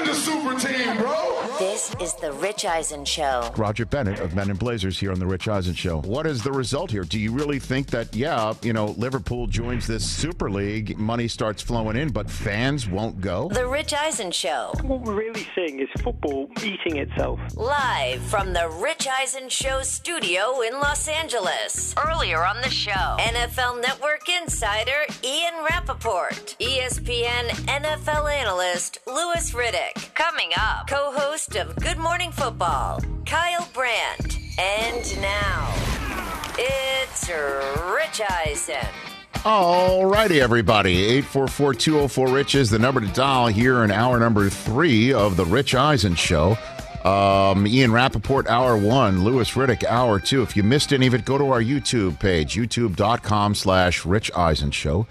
wanted the super team, bro. This is the Rich Eisen Show. Roger Bennett of Men in Blazers here on the Rich Eisen Show. What is the result here? Do you really think that, yeah, you know, Liverpool joins this Super League, money starts flowing in, but fans won't go? The Rich Eisen Show. What we're really seeing is football eating itself. Live from the Rich Eisen Show studio in Los Angeles. Earlier on the show, NFL Network insider Ian Rapoport, ESPN NFL analyst Louis Riddick. Coming up, co host of Good Morning Football, Kyle Brandt. And now, it's Rich Eisen. All righty, everybody. 844-204-RICH is the number to dial here in hour number three of the Rich Eisen Show. Um, Ian Rapoport, hour one. Louis Riddick, hour two. If you missed any of it, go to our YouTube page, youtube.com slash Rich Eisen Show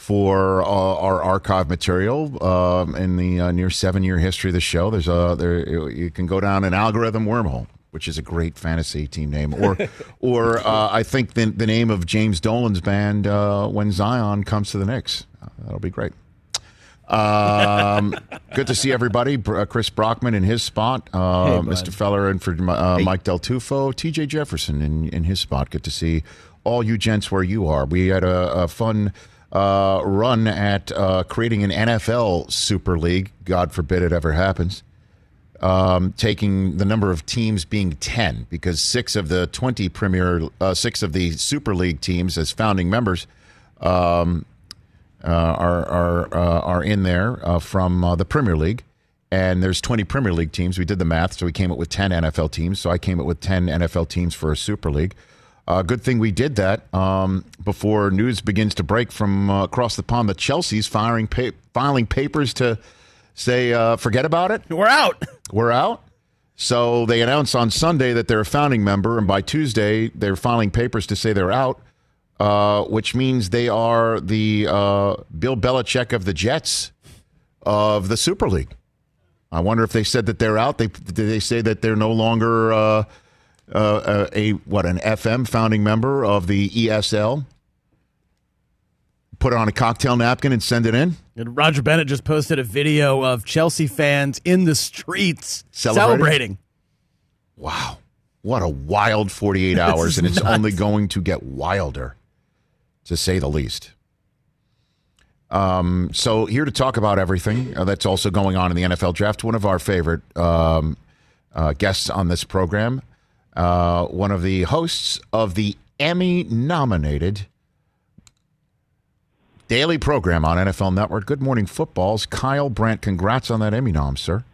for uh, our archive material um, in the uh, near seven-year history of the show. There's a there you can go down an algorithm wormhole, which is a great fantasy team name, or or uh, I think the the name of James Dolan's band uh, when Zion comes to the Knicks. Uh, that'll be great. Um, good to see everybody. Chris Brockman in his spot, uh, Mr. Feller, and for uh, Mike Del Tufo, T.J. Jefferson in, in his spot. Good to see all you gents where you are. We had a, a fun uh, run at uh, creating an NFL Super League. God forbid it ever happens. Um, taking the number of teams being 10 because six of the 20 premier, uh, six of the Super League teams as founding members um, uh, are are uh, are in there uh, from uh, the Premier League, and there's 20 Premier League teams. We did the math, so we came up with 10 NFL teams. So I came up with 10 NFL teams for a Super League. Uh, good thing we did that um, before news begins to break from uh, across the pond that Chelsea's firing pa- filing papers to say uh, forget about it. We're out. We're out. So they announced on Sunday that they're a founding member, and by Tuesday they're filing papers to say they're out, uh, which means they are the uh, Bill Belichick of the Jets of the Super League. I wonder if they said that they're out. They did they say that they're no longer uh, uh, a what an FM founding member of the ESL? Put it on a cocktail napkin and send it in. And Roger Bennett just posted a video of Chelsea fans in the streets Celebrating? celebrating. Wow. What a wild 48 hours, and it's nuts. only going to get wilder, to say the least. Um, so, here to talk about everything uh, that's also going on in the NFL draft, one of our favorite um, uh, guests on this program, uh, one of the hosts of the Emmy nominated daily program on NFL Network, Good Morning Footballs, Kyle Brandt. Congrats on that Emmy nom, sir.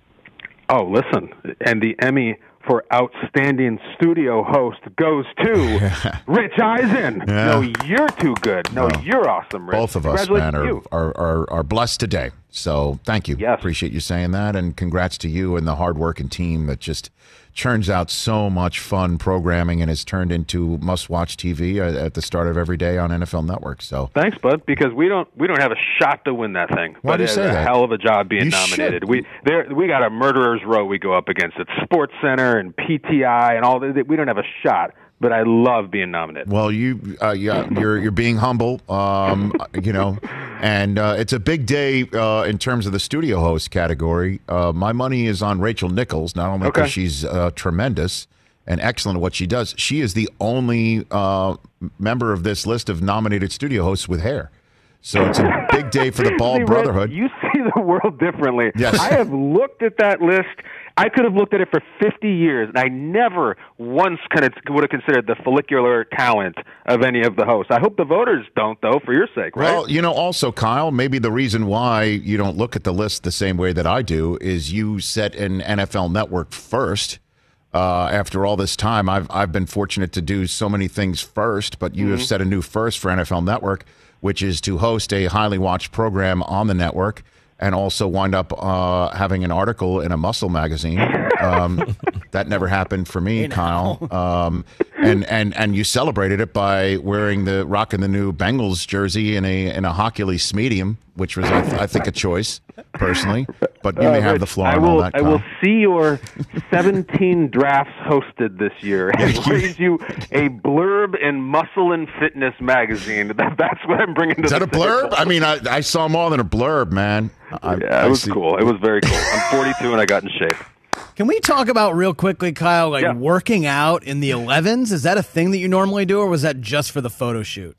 Oh, listen, and the Emmy for outstanding studio host goes to Rich Eisen. No, you're too good. No, you're awesome, Rich. Both of us, man, are, are, are, are blessed today. So thank you. Yes. Appreciate you saying that. And congrats to you and the hardworking team that just churns out so much fun programming and has turned into must watch TV at, uh, at the start of every day on NFL Network. So Thanks, bud. Because we don't we don't have a shot to win that thing. Why but do you it's say a that? hell of a job being You nominated. should. We there we got a murderer's row we go up against. It's Sports Center and PTI and all that. We don't have a shot. But I love being nominated. Well, you, uh, yeah, you're you're being humble, um, you know, and uh, it's a big day uh, in terms of the studio host category. Uh, my money is on Rachel Nichols, not only because Okay. she's uh, tremendous and excellent at what she does. She is the only uh, member of this list of nominated studio hosts with hair. So it's a big day for the See, Bald Rich, Brotherhood. You see the world differently. Yes. I have looked at that list. I could have looked at it for 50 years, and I never once kind of would have considered the follicular talent of any of the hosts. I hope the voters don't, though, for your sake, right? Well, you know, also, Kyle, maybe the reason why you don't look at the list the same way that I do is you set an NFL network first. Uh, after all this time, I've I've been fortunate to do so many things first, but you have set a new first for NFL Network, which is to host a highly watched program on the network and also wind up uh, having an article in a muscle magazine. Um, that never happened for me, Kyle. Um, and and and you celebrated it by wearing the rocking the new Bengals jersey in a in a Hochuli's medium, which was I, th- I think a choice personally. But you may Uh, have the floor I on will. I will see your 17 drafts hosted this year and raise you a blurb in Muscle and Fitness magazine. That, that's what I'm bringing to Is that the a blurb? table. I mean, I, I saw more than a blurb, man. I- yeah, it was see. cool. It was very cool. I'm 42 and I got in shape. Can we talk about real quickly, Kyle, like Yeah. working out in the 11s? Is that a thing that you normally do, or was that just for the photo shoot?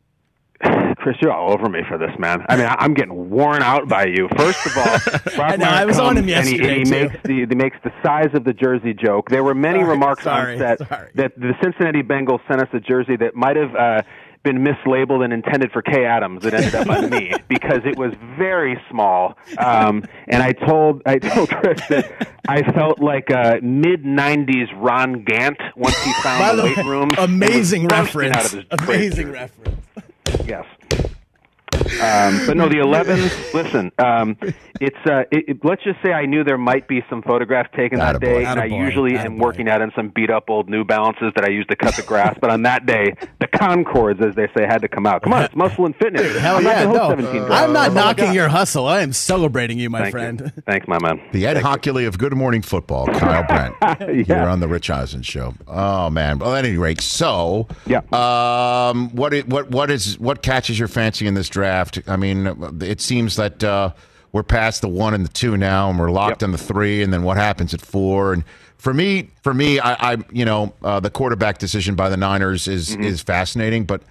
Chris, you're all over me for this, man. I mean, I'm getting worn out by you. First of all, I know, I was on him comes and he- yesterday, and he, makes the he makes the size of the jersey joke. There were many Sorry, remarks sorry, on set sorry. that the Cincinnati Bengals sent us a jersey that might have uh, been mislabeled and intended for Kay Adams. It ended up on me because it was very small. Um, and I told I told Chris that I felt like a mid '90s Ron Gant once he found the the weight room. amazing and was bursting reference. Out of his Amazing reference. Yes. Um, but no, the 11s. Listen, um, it's uh, it, it- let's just say I knew there might be some photographs taken that Attaboy. day, and I Attaboy. usually am Attaboy. working out in some beat up old New Balances that I used to cut the grass. but on that day, the Concords, as they say, had to come out. Come on, it's muscle and fitness. Hell I'm not yeah, gonna no. 17 I'm not Oh knocking your hustle. I am celebrating you, my Thank friend. You. Thanks, my man. The Ed Hochuli of Good Morning Football, Kyle Brandt, Yeah. here on the Rich Eisen Show. Oh man! Well, at any rate, so Yeah. Um, what what what is what catches your fancy in this draft? I mean, it seems that uh, we're past the one and the two now, and we're locked Yep. on the three, and then what happens at four? And for me, for me, I, I you know, uh, the quarterback decision by the Niners is Mm-hmm. is fascinating, but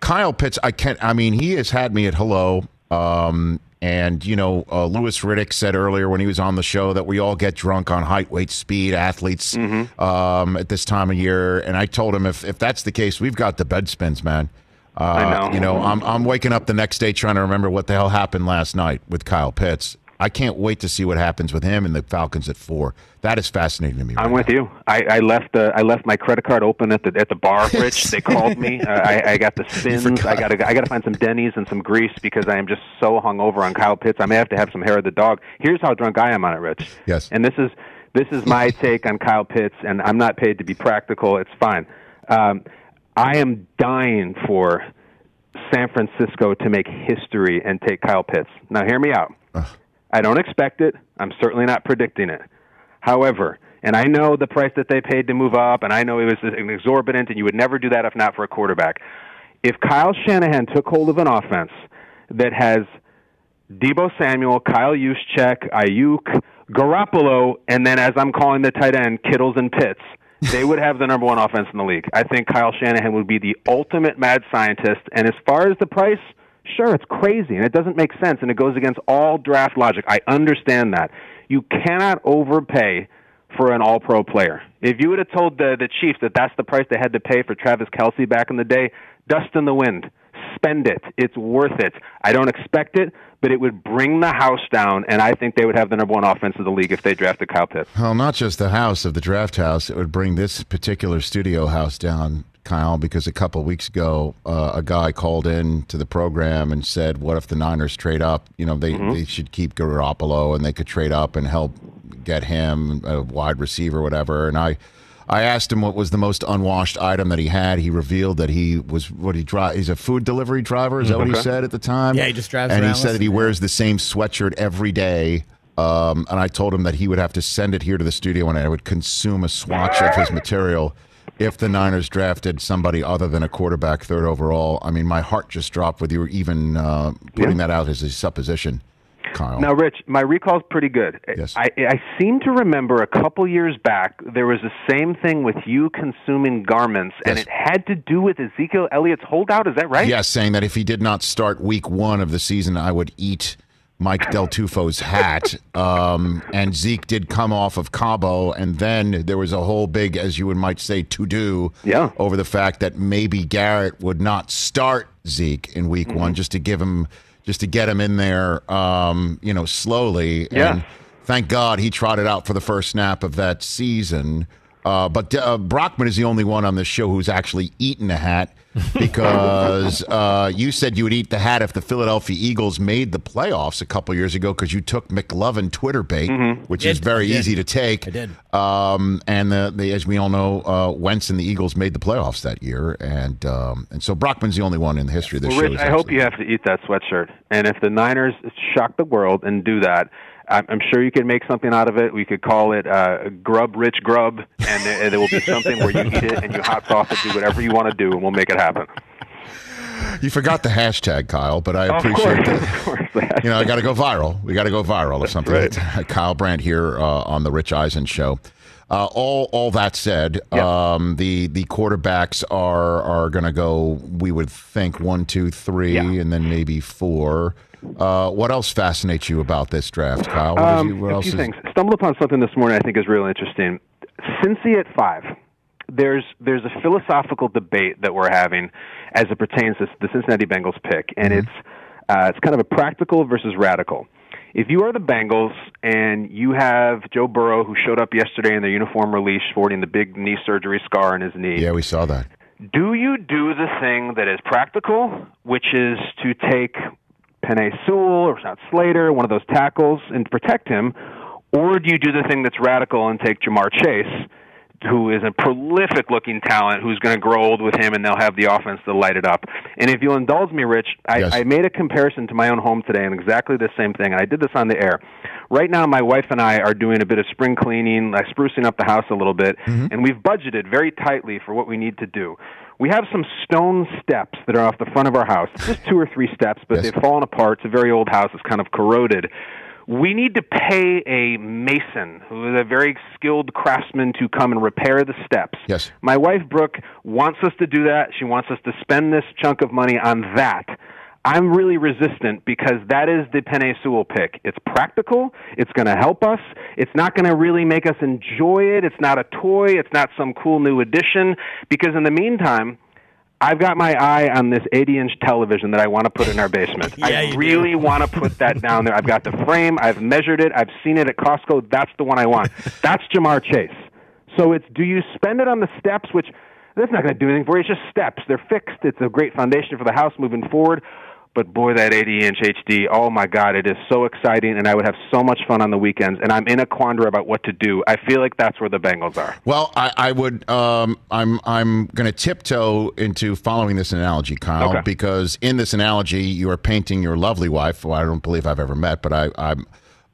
Kyle Pitts, I can't. I mean, he has had me at hello. Um, and you know, uh, Louis Riddick said earlier when he was on the show that we all get drunk on height, weight, speed athletes Mm-hmm. um, at this time of year. And I told him if if that's the case, we've got the bed spins, man. Uh, I know. You know, I'm I'm waking up the next day trying to remember what the hell happened last night with Kyle Pitts. I can't wait to see what happens with him and the Falcons at four. That is fascinating to me. I'm right with you. I, I left uh, I left my credit card open at the at the bar, Rich. They called me. Uh, I, I got the spins. I got to I got to find some Denny's and some grease because I am just so hungover on Kyle Pitts. I may have to have some hair of the dog. Here's how drunk I am on it, Rich. Yes. And this is this is my take on Kyle Pitts, and I'm not paid to be practical. It's fine. Um, I am dying for San Francisco to make history and take Kyle Pitts. Now, hear me out. I don't expect it. I'm certainly not predicting it. However, and I know the price that they paid to move up, and I know it was an exorbitant, and you would never do that if not for a quarterback. If Kyle Shanahan took hold of an offense that has Deebo Samuel, Kyle Juszczyk, Aiyuk, Garoppolo, and then as I'm calling the tight end, Kittles and Pitts, they would have the number one offense in the league. I think Kyle Shanahan would be the ultimate mad scientist. And as far as the price, sure, it's crazy and it doesn't make sense and it goes against all draft logic. I understand that. You cannot overpay for an all pro player. If you would have told the, the Chiefs that that's the price they had to pay for Travis Kelce back in the day, dust in the wind. Spend it. It's worth it. I don't expect it, but it would bring the house down, and I think they would have the number one offense of the league if they drafted Kyle Pitts. Well, not just the house of the draft house. It would bring this particular studio house down, Kyle, because a couple of weeks ago, uh, a guy called in to the program and said, "What if the Niners trade up? You know, they they should keep Garoppolo and they could trade up and help get him a wide receiver, whatever." And I. I asked him what was the most unwashed item that he had. He revealed that he was what he drive. He's a food delivery driver. Is that what he said at the time? Yeah, he just drives And he said that he wears the same sweatshirt every day. Um, and I told him that he would have to send it here to the studio and I would consume a swatch of his material if the Niners drafted somebody other than a quarterback third overall. I mean, my heart just dropped with you even uh, putting that out as a supposition, Kyle. Now, Rich, my recall's pretty good. Yes. I, I seem to remember a couple years back there was the same thing with you consuming garments, and it had to do with Ezekiel Elliott's holdout. Is that right? Yes, saying that if he did not start week one of the season, I would eat Mike Del Tufo's hat. Um, and Zeke did come off of Cabo, and then there was a whole big, as you would might say, to do Yeah. over the fact that maybe Garrett would not start Zeke in week Mm-hmm. one just to give him, just to get him in there, um, you know, slowly. Yeah. And thank God he trotted out for the first snap of that season. Uh, but uh, Brockman is the only one on this show who's actually eaten a hat because uh, you said you would eat the hat if the Philadelphia Eagles made the playoffs a couple years ago because you took McLovin Twitter bait, which is very easy to take. I did. Um, and the, the, as we all know, uh, Wentz and the Eagles made the playoffs that year, and um, and so Brockman's the only one in the history of this Well, show. Rich, I hope you have to eat that sweatshirt. And if the Niners shock the world and do that, I'm, I'm sure you could make something out of it. We could call it uh, Grub Rich Grub, and there, there will be something where you eat it and you hot sauce it, do whatever you want to do, and we'll make it happen. You forgot the hashtag, Kyle, but I appreciate course, that. of course. the You know, I got to go viral. We got to go viral or something. Right. Kyle Brandt here uh, on the Rich Eisen show. Uh, all all that said, um, the the quarterbacks are are going to go. We would think one, two, three, Yeah. and then maybe four. Uh, what else fascinates you about this draft, Kyle? What, Um, you- what a else few is- things. Stumbled upon something this morning I think is really interesting. Cincy at five. There's there's a philosophical debate that we're having as it pertains to the Cincinnati Bengals pick, and Mm-hmm. it's uh, it's kind of a practical versus radical. If you are the Bengals and you have Joe Burrow, who showed up yesterday in their uniform release, sporting the big knee surgery scar on his knee, Yeah, we saw that. do you do the thing that is practical, which is to take Penei Sewell or not Slater, one of those tackles, and protect him, or do you do the thing that's radical and take Ja'Marr Chase, who is a prolific looking talent who's going to grow old with him and they'll have the offense to light it up? And if you'll indulge me, Rich, I, Yes. I made a comparison to my own home today and exactly the same thing. And I did this on the air. Right now, my wife and I are doing a bit of spring cleaning, like sprucing up the house a little bit, mm-hmm. and we've budgeted very tightly for what we need to do. We have some stone steps that are off the front of our house, just two or three steps, but Yes. they've fallen apart. It's a very old house, it's kind of corroded. We need to pay a mason who is a very skilled craftsman to come and repair the steps. Yes. My wife, Brooke, wants us to do that. She wants us to spend this chunk of money on that. I'm really resistant because that is the Penei Sewell pick. It's practical. It's going to help us. It's not going to really make us enjoy it. It's not a toy. It's not some cool new addition. Because in the meantime, I've got my eye on this 80 inch television that I want to put in our basement. Yeah, I really want to put that down there. I've got the frame. I've measured it. I've seen it at Costco. That's the one I want. That's Ja'Marr Chase. So it's do you spend it on the steps, which that's not going to do anything for you. It's just steps. They're fixed. It's a great foundation for the house moving forward. But boy, that 80 inch HD, oh my God, it is so exciting, and I would have so much fun on the weekends. And I'm in a quandary about what to do. I feel like that's where the Bengals are. Well, I, I would. Um, I'm. I'm going to tiptoe into following this analogy, Kyle, Okay. because in this analogy, you are painting your lovely wife, who I don't believe I've ever met, but I, I'm.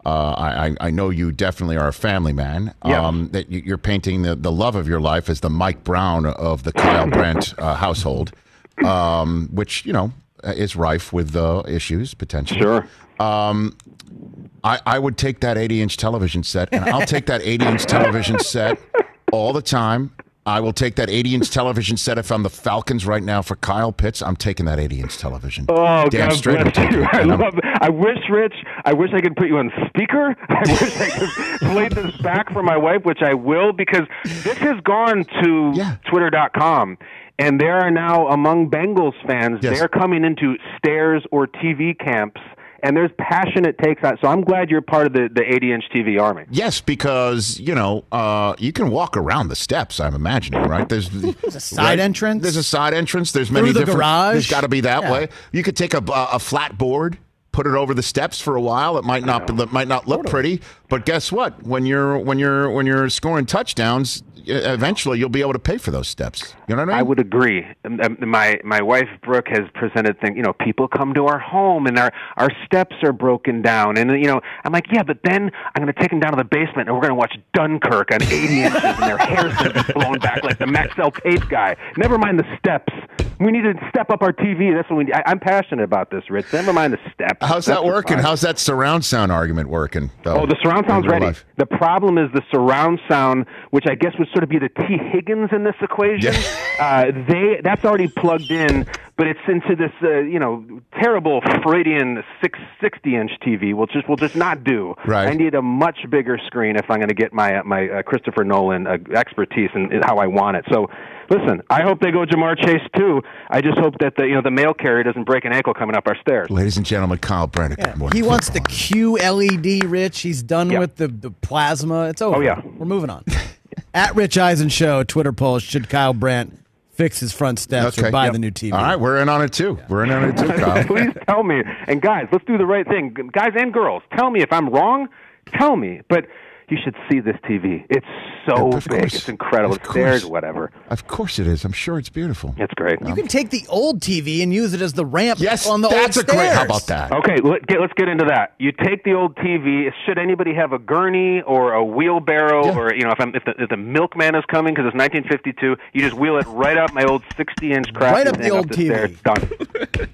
Uh, I, I- know you definitely are a family man. Yeah. Um, that you- you're painting the, the love of your life as the Mike Brown of the Kyle Brandt uh, household, um, which you know is rife with uh, issues potentially. Sure. I, I would take that 80 inch television set, and I'll take that 80 inch television set all the time. I will take that 80 inch television set if I'm the Falcons right now for Kyle Pitts. I'm taking that 80 inch television. Oh, Damn God straight I'm bless taking you. it. I I'm- love. I wish, Rich. I wish I could put you on speaker. I wish I could play this back for my wife, which I will, because this has gone to Yeah. Twitter.com, and there are now among Bengals fans. Yes. They're coming into stairs or TV camps, and there's passionate takes on. So I'm glad you're part of the the 80 inch TV army. Yes, because you know uh, you can walk around the steps. I'm imagining, right? There's, there's a side entrance? There's a side entrance. There's many the different. garage? There's got to be that Yeah. way. You could take a, a flat board, put it over the steps for a while. It might not it might not look pretty, but guess what? When you're when you're when you're scoring touchdowns, eventually you'll be able to pay for those steps. You know what I mean? I would agree. Um, um, My my wife Brooke has presented things. You know, people come to our home and our our steps are broken down, and you know, I'm like, yeah, but then I'm going to take them down to the basement and we're going to watch Dunkirk on 80 inches, and their hair's going to be blown back like the Maxell tape guy. Never mind the steps. We need to step up our TV. That's what we. Need. I, I'm passionate about this, Rich. Never mind the steps. How's that what's working? fine. How's that surround sound argument working? Though, Oh, the surround sound's ready. life? The problem is the surround sound, which I guess would sort of be the Tee Higgins in this equation. Uh, they that's already plugged in, but it's into this uh, you know terrible Freudian six sixty inch TV. Will just will just not do. Right. I need a much bigger screen if I'm going to get my uh, my uh, Christopher Nolan uh, expertise in, in how I want it. So. Listen, I hope they go Ja'Marr Chase too. I just hope that the you know the mail carrier doesn't break an ankle coming up our stairs. Ladies and gentlemen, Kyle Brandt. Good morning. He wants the QLED, Rich. He's done Yeah. with the, the plasma. It's over. Oh, yeah. We're moving on. At Rich Eisen Show, Twitter poll Should Kyle Brandt fix his front steps or buy yep. the new TV? All right, we're in on it too. We're in on it too, Kyle. Please tell me. And guys, let's do the right thing. Guys and girls, tell me if I'm wrong. Tell me. But You should see this TV. It's so Of big. course. It's incredible. Of It stairs, whatever. Of course it is. I'm sure it's beautiful. It's great. You can take the old TV and use it as the ramp Yes, on the that's a old great. stairs. How about that? Okay, let, get, let's get into that. You take the old TV. Should anybody have a gurney or a wheelbarrow, Yeah. or you know, if, I'm, if, the, if the milkman is coming because it's 1952, you just wheel it right up my old 60-inch crap. Right up the old TV. Stairs.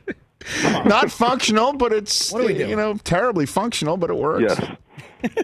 Done. Not functional, but it's What are we doing? you know terribly functional, but it works. Yes.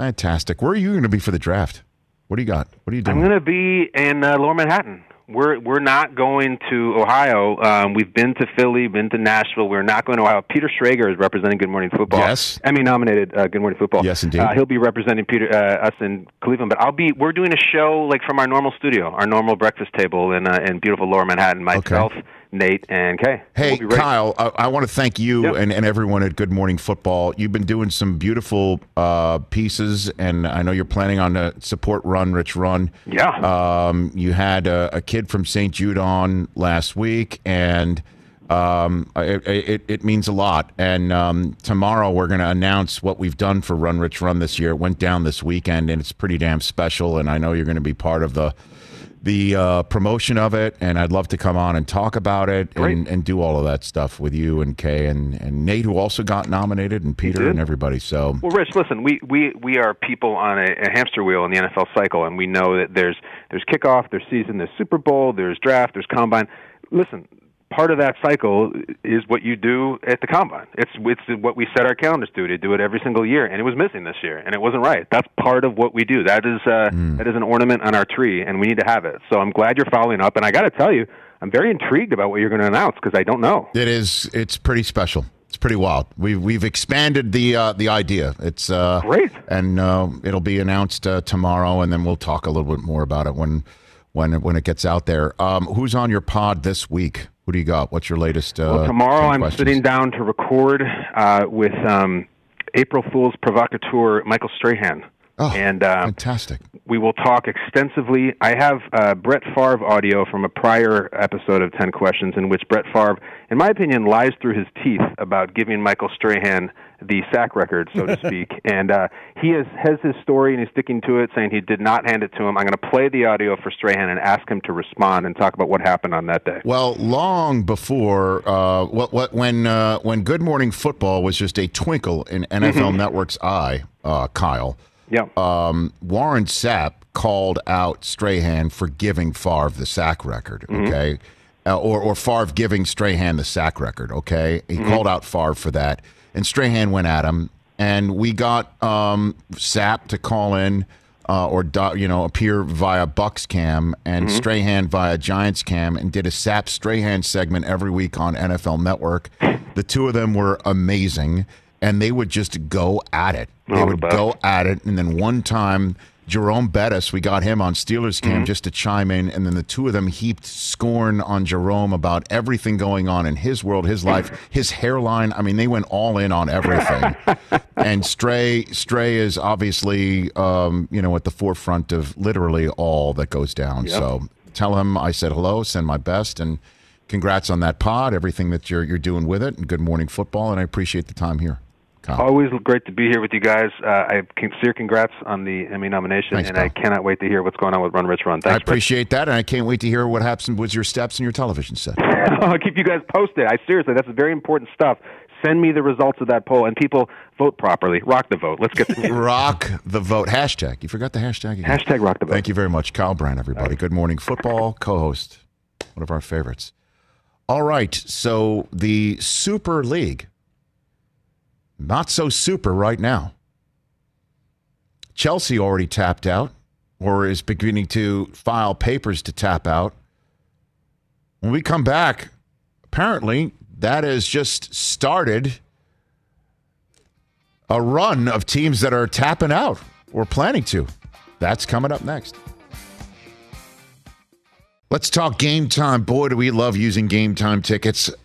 Fantastic. Where are you going to be for the draft? What do you got? What are you doing? I'm going to be in uh, Lower Manhattan. We're we're not going to Ohio. Um, we've been to Philly, been to Nashville. We're not going to Ohio. Peter Schrager is representing Good Morning Football. Yes. Emmy nominated uh, Good Morning Football. Yes, indeed. Uh, he'll be representing Peter uh, us in Cleveland. But I'll be. We're doing a show like from our normal studio, our normal breakfast table in uh, in beautiful Lower Manhattan. Myself, Nate, and Kay. Hey, We'll. Kyle, I, I want to thank you Yep. and, and everyone at Good Morning Football. You've been doing some beautiful uh, pieces, and I know you're planning on a support run, Rich Run. Yeah. Um, you had a, a kid from St. Jude on last week, and um, it, it, it means a lot. And um, tomorrow we're going to announce what we've done for Run Rich Run this year. It went down this weekend, and it's pretty damn special. And I know you're going to be part of the the uh, promotion of it, and I'd love to come on and talk about it and, and do all of that stuff with you and Kay and, and Nate, who also got nominated, and Peter and everybody. So Well, Rich, listen, we, we, we are people on a, a hamster wheel in the NFL cycle, and we know that there's there's kickoff, there's season, there's Super Bowl, there's draft, there's combine. Listen, part of that cycle is what you do at the combine. It's it's what we set our calendars to to do it every single year, and it was missing this year, and it wasn't right. That's part of what we do. That is uh, that is an ornament on our tree, and we need to have it. So I'm glad you're following up, and I got to tell you, I'm very intrigued about what you're going to announce because I don't know. it is it's pretty special. It's pretty wild. We've we've expanded the uh, the idea. It's uh, Great. and uh, it'll be announced uh, tomorrow, and then we'll talk a little bit more about it when when it, when it gets out there. Um, who's on your pod this week? Who do you got? What's your latest? Uh, Well, tomorrow I'm questions? sitting down to record uh, with um, April Fool's provocateur Michael Strahan, Oh, and uh, fantastic. we will talk extensively. I have uh, Brett Favre audio from a prior episode of Ten Questions, in which Brett Favre, in my opinion, lies through his teeth about giving Michael Strahan the sack record, so to speak. and uh, he is, has his story and he's sticking to it, saying he did not hand it to him. I'm going to play the audio for Strahan and ask him to respond and talk about what happened on that day. Well, long before uh, what, what when uh, when Good Morning Football was just a twinkle in NFL Mm-hmm. Network's eye, uh, Kyle. Yeah. Um, Warren Sapp called out Strahan for giving Favre the sack record. Mm-hmm. Okay, uh, or or Favre giving Strahan the sack record. Okay, he Mm-hmm. called out Favre for that, and Strahan went at him, and we got um, Sapp to call in. Uh, or you know appear via Bucks Cam and Mm-hmm. Strahan via Giants Cam and did a Sapp Strahan segment every week on NFL Network. The two of them were amazing, and they would just go at it. They Oh, would go at it, and then one time. Jerome Bettis, we got him on Steelers Cam Mm-hmm. just to chime in, and then the two of them heaped scorn on Jerome about everything going on in his world, his life, his hairline. I mean, they went all in on everything. and Stray, Stray is obviously, um, you know, at the forefront of literally all that goes down. So tell him I said hello, send my best, and congrats on that pod, everything that you're you're doing with it, and good morning football, and I appreciate the time here. Kyle. Always great to be here with you guys. Uh, I sincere congrats on the Emmy nomination, Thanks, and I pal. cannot wait to hear what's going on with Run Rich Run. I Thanks, Rich. appreciate that, and I can't wait to hear what happens with your steps and your television set. I'll keep you guys posted. I seriously, that's very important stuff. Send me the results of that poll, and people vote properly. Rock the vote. Let's get the rock the vote. Hashtag. You forgot the hashtag again. hashtag rock the vote. Thank you very much, Kyle Brandt, everybody. Good morning, football co-host, one of our favorites. All right, so the Super League, not so super right now. Chelsea already tapped out, or is beginning to file papers to tap out. When we come back, apparently that has just started a run of teams that are tapping out or planning to. That's coming up next. Let's talk game time. Boy, do we love using game time tickets.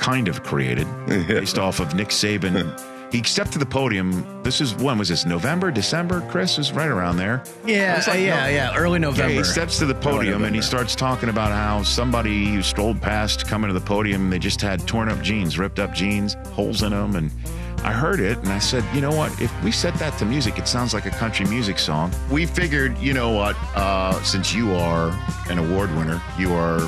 kind of created based off of Nick Saban. He stepped to the podium. This is when was this? November, December? Chris was right around there. Yeah, It's like yeah, no- yeah. Early November. Yeah, he steps to the podium and he starts talking about how somebody who strolled past coming to the podium, they just had torn up jeans, ripped up jeans, holes in them. And I heard it and I said, you know what? If we set that to music, it sounds like a country music song. We figured, you know what? Uh, since you are an award winner, you are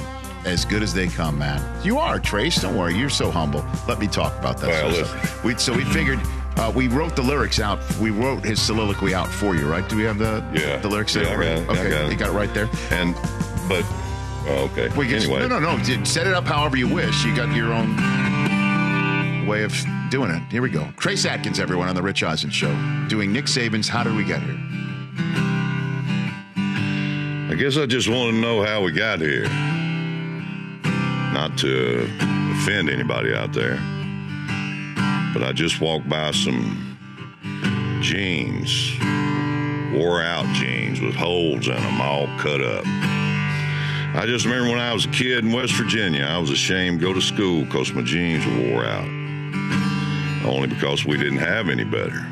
as good as they come, man. You are, Trace. Don't worry. You're so humble. Let me talk about that. Well, sort of stuff. we, so we figured. Uh, we wrote the lyrics out. We wrote his soliloquy out for you, right? Do we have the Yeah. the lyrics Yeah, there? Right? got it. I Okay, got you got it right there. And but oh, okay. We can anyway, no, no, no. Set it up however you wish. You got your own way of doing it. Here we go. Trace Atkins, everyone, on the Rich Eisen Show, doing Nick Saban's "How Did We Get Here." I guess I just want to know how we got here. Not to offend anybody out there, but I just walked by some jeans, wore out jeans with holes in them, all cut up. I just remember when I was a kid in West Virginia, I was ashamed to go to school because my jeans were wore out. Only because we didn't have any better.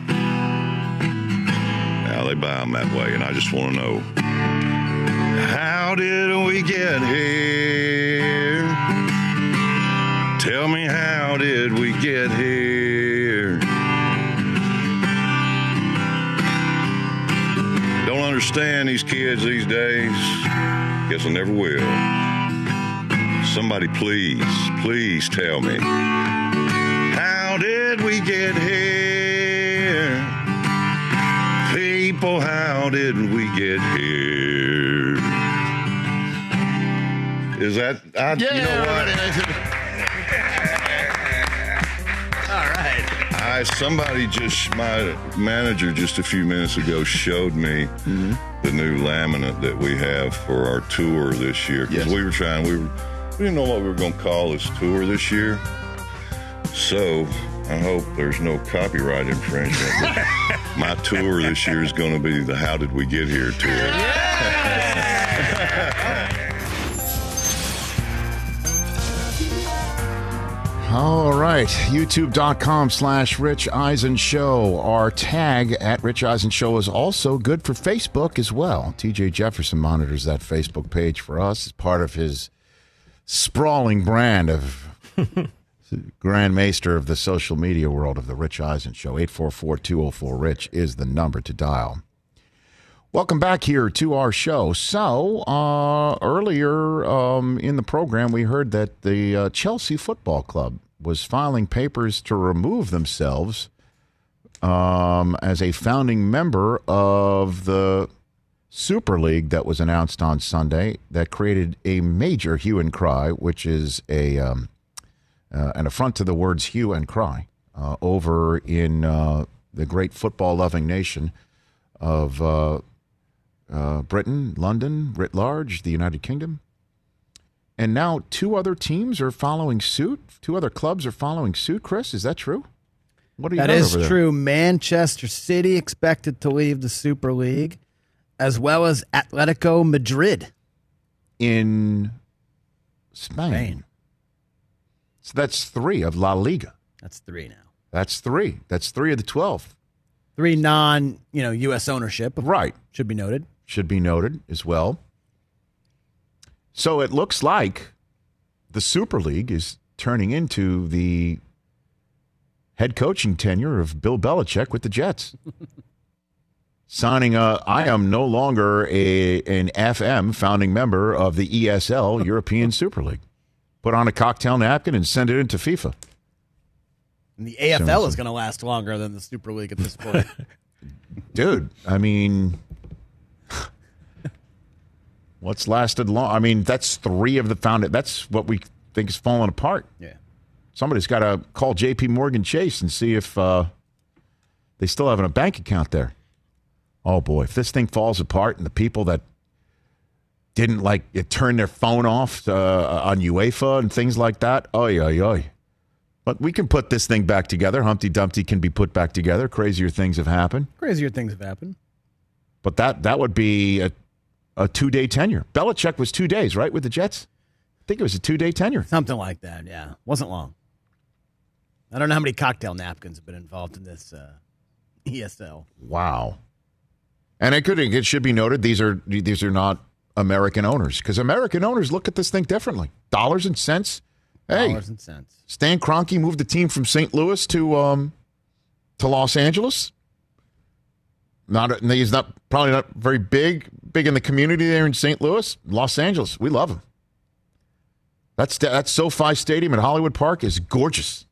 Now they buy them that way, and I just want to know how did we get here? Tell me, how did we get here? Don't understand these kids these days. Guess I never will. Somebody, please, please tell me. How did we get here? People, how did we get here? Is that I, you know what? I somebody just my manager just a few minutes ago showed me mm-hmm. the new laminate that we have for our tour this year because Yes. we were trying we were we didn't know what we were going to call this tour this year. So I hope there's no copyright infringement. my tour this year is going to be the How Did We Get Here tour. All right, youtube.com slash Rich Eisen Show. Our tag at Rich Eisen Show is also good for Facebook as well. TJ Jefferson monitors that Facebook page for us as part of his sprawling brand of Grand Maester of the social media world of the Rich Eisen Show. 844 204 Rich is the number to dial. Welcome back here to our show. So, uh, earlier um, in the program, we heard that the uh, Chelsea Football Club was filing papers to remove themselves um, as a founding member of the Super League that was announced on Sunday that created a major hue and cry, which is a um, uh, an affront to the words hue and cry uh, over in uh, the great football loving nation of uh, Britain, London, writ large, the United Kingdom. And now two other teams are following suit. Two other clubs are following suit. Chris, is that true? What are you That is true. Manchester City expected to leave the Super League, as well as Atletico Madrid. in Spain. Spain. So that's three of La Liga. That's three now. That's three. That's three of the twelve. Three non, you know, U.S. ownership. Right. Should be noted. Should be noted as well. So it looks like the Super League is turning into the head coaching tenure of Bill Belichick with the Jets. Signing a, I am no longer a an FM founding member of the ESL European Super League. Put on a cocktail napkin and send it into FIFA. And the AFL is going to last longer than the Super League at this point. Dude, I mean, what's lasted long? I mean, that's three of the founded. That's what we think is falling apart. yeah. Somebody's got to call J.P. Morgan Chase and see if uh, they still have a bank account there. Oh boy, if this thing falls apart and the people that didn't like it turn their phone off uh, on UEFA and things like that, oy oy oy. But we can put this thing back together. Humpty Dumpty can be put back together. Crazier things have happened. Crazier things have happened. But that that would be a, a two day tenure. Belichick was two days, right, with the Jets? I think it was a two day tenure. Something like that, yeah. Wasn't long. I don't know how many cocktail napkins have been involved in this uh, ESL. Wow. And it could it should be noted these are these are not American owners because American owners look at this thing differently. Dollars and cents. Hey, Dollars and cents. Stan Kroenke moved the team from St. Louis to um, to Los Angeles. Not he's not probably not very big big in the community there in St. Louis, Los Angeles. We love him. That's that's SoFi Stadium in Hollywood Park is gorgeous.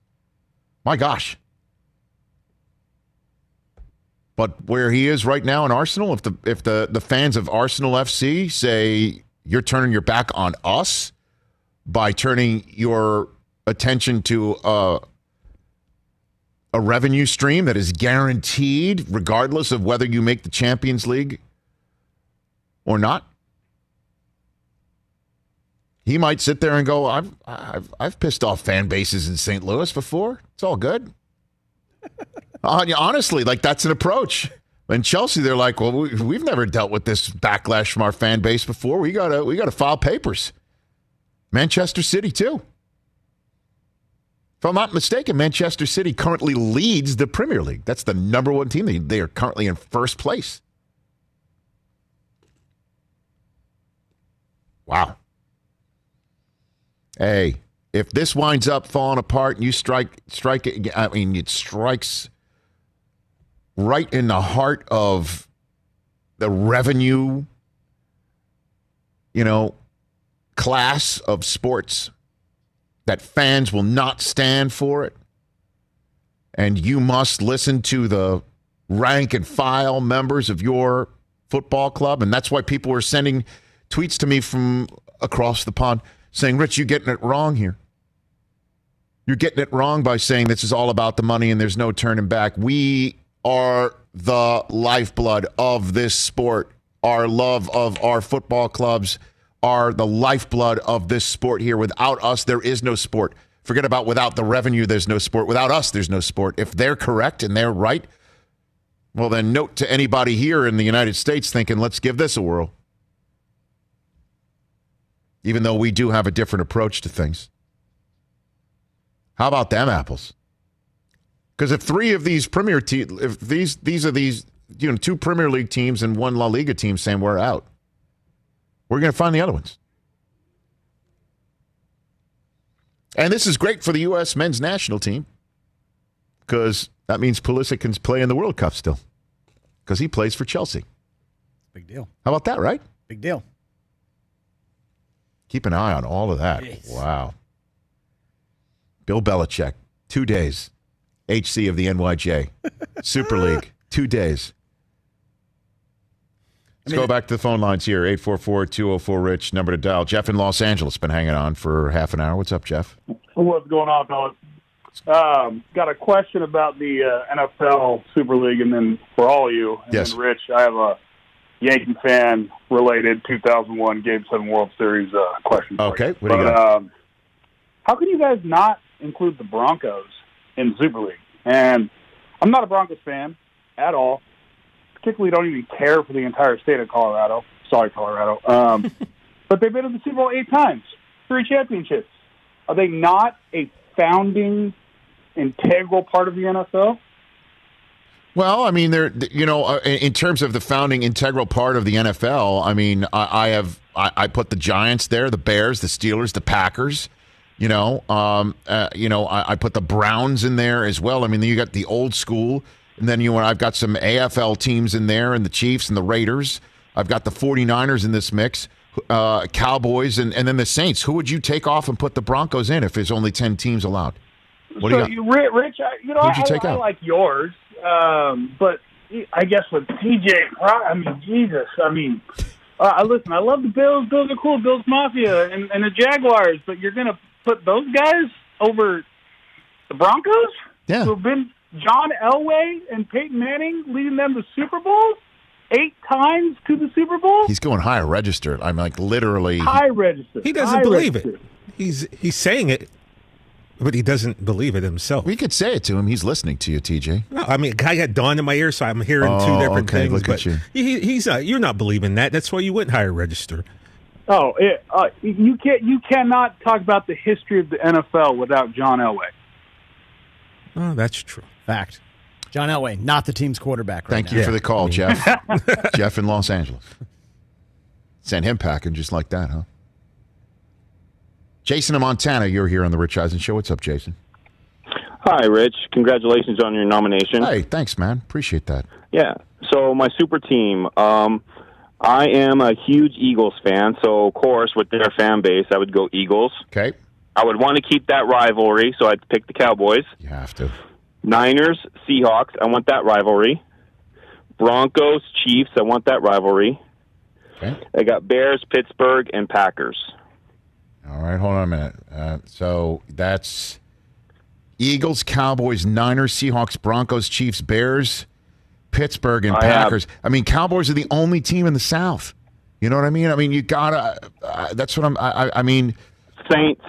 My gosh. But where he is right now in Arsenal, if the if the, the fans of Arsenal FC say you're turning your back on us by turning your attention to uh, a revenue stream that is guaranteed regardless of whether you make the Champions League or not. He might sit there and go, "I've I've I've pissed off fan bases in St. Louis before. It's all good." Honestly, like that's an approach. And Chelsea, they're like, "Well, we've never dealt with this backlash from our fan base before. We gotta we gotta file papers." Manchester City too. If I'm not mistaken, Manchester City currently leads the Premier League. That's the number one team. They, are currently in first place. Wow. Hey, if this winds up falling apart and you strike strike it, I mean, it strikes right in the heart of the revenue, you know, class of sports that fans will not stand for it. And you must listen to the rank and file members of your football club. And that's why people are sending tweets to me from across the pond saying, Rich, you're getting it wrong here. You're getting it wrong by saying this is all about the money and there's no turning back. We are the lifeblood of this sport. Our love of our football clubs are the lifeblood of this sport here. Without us, there is no sport. Forget about without the revenue, there's no sport. Without us, there's no sport. If they're correct and they're right, well, then note to anybody here in the United States thinking, let's give this a whirl. Even though we do have a different approach to things. How about them apples? Because if three of these Premier teams, if these these are these you know two Premier League teams and one La Liga team saying we're out, we're going to find the other ones. And this is great for the U.S. men's national team because that means Pulisic can play in the World Cup still because he plays for Chelsea. Big deal. How about that, right? Big deal. Keep an eye on all of that. Jeez. Wow. Bill Belichick, two days. HC of the NYJ. Super League, two days. Let's mean, go back to the phone lines here 844 204 Rich, number to dial. Jeff in Los Angeles been hanging on for half an hour. What's up, Jeff? What's going on, fellas? Um, got a question about the uh, NFL Super League, and then for all of you, and Yes. then Rich, I have a Yankee fan related 2001 Game Seven World Series uh, question. For Okay, you. what do you but, got? Um, how can you guys not include the Broncos in Super League? And I'm not a Broncos fan at all. Particularly, don't even care for the entire state of Colorado. Sorry, Colorado. Um, but they've been to the Super Bowl eight times, three championships. Are they not a founding, integral part of the NFL? Well, I mean, they're you know, uh, in in terms of the founding integral part of the NFL. I mean, I, I have I, I put the Giants there, the Bears, the Steelers, the Packers. You know, um, uh, you know, I, I put the Browns in there as well. I mean, you got the old school, and then you know, I've got some AFL teams in there, and the Chiefs and the Raiders. I've got the 49ers in this mix, uh, Cowboys, and, and then the Saints. Who would you take off and put the Broncos in if there's only 10 teams allowed? What do you got? Ri- Rich, I, you know, Who'd you I, take I out? like yours, um, but I guess with TJ, I mean, Jesus, I mean, uh, listen. I love the Bills. Bills are cool. Bills Mafia and, and the Jaguars, but you're going to put those guys over the Broncos, Yeah. who have been John Elway and Peyton Manning leading them to Super Bowls eight times to the Super Bowl. He's going higher registered. I'm like literally. high register. He doesn't High believe register. it. He's he's saying it, but he doesn't believe it himself. We could say it to him. He's listening to you, TJ. No, I mean, I got Don in my ear, so I'm hearing Oh, two different okay, things. look at but you. He, he's not. You're not believing that. That's why you went higher register. Oh, it, uh, you can't. You cannot talk about the history of the NFL without John Elway. Oh, that's true. Fact. John Elway, not the team's quarterback right Thank now. you Yeah. for the call, Jeff. Jeff in Los Angeles. Send him packing just like that, huh? Jason in Montana, you're here on the Rich Eisen Show. What's up, Jason? Hi, Rich. Congratulations on your nomination. Hey, thanks, man. Appreciate that. Yeah. So my super team. Um, I am a huge Eagles fan, so of course with their fan base, I would go Eagles. Okay. I would want to keep that rivalry, so I'd pick the Cowboys. You have to. Niners, Seahawks. I want that rivalry. Broncos, Chiefs. I want that rivalry. Okay. I got Bears, Pittsburgh, and Packers. All right, hold on a minute. Uh, so that's Eagles, Cowboys, Niners, Seahawks, Broncos, Chiefs, Bears, Pittsburgh, and I have- Packers. I mean, Cowboys are the only team in the South. You know what I mean? I mean, you gotta. Uh, that's what I'm. I- I mean, Saints.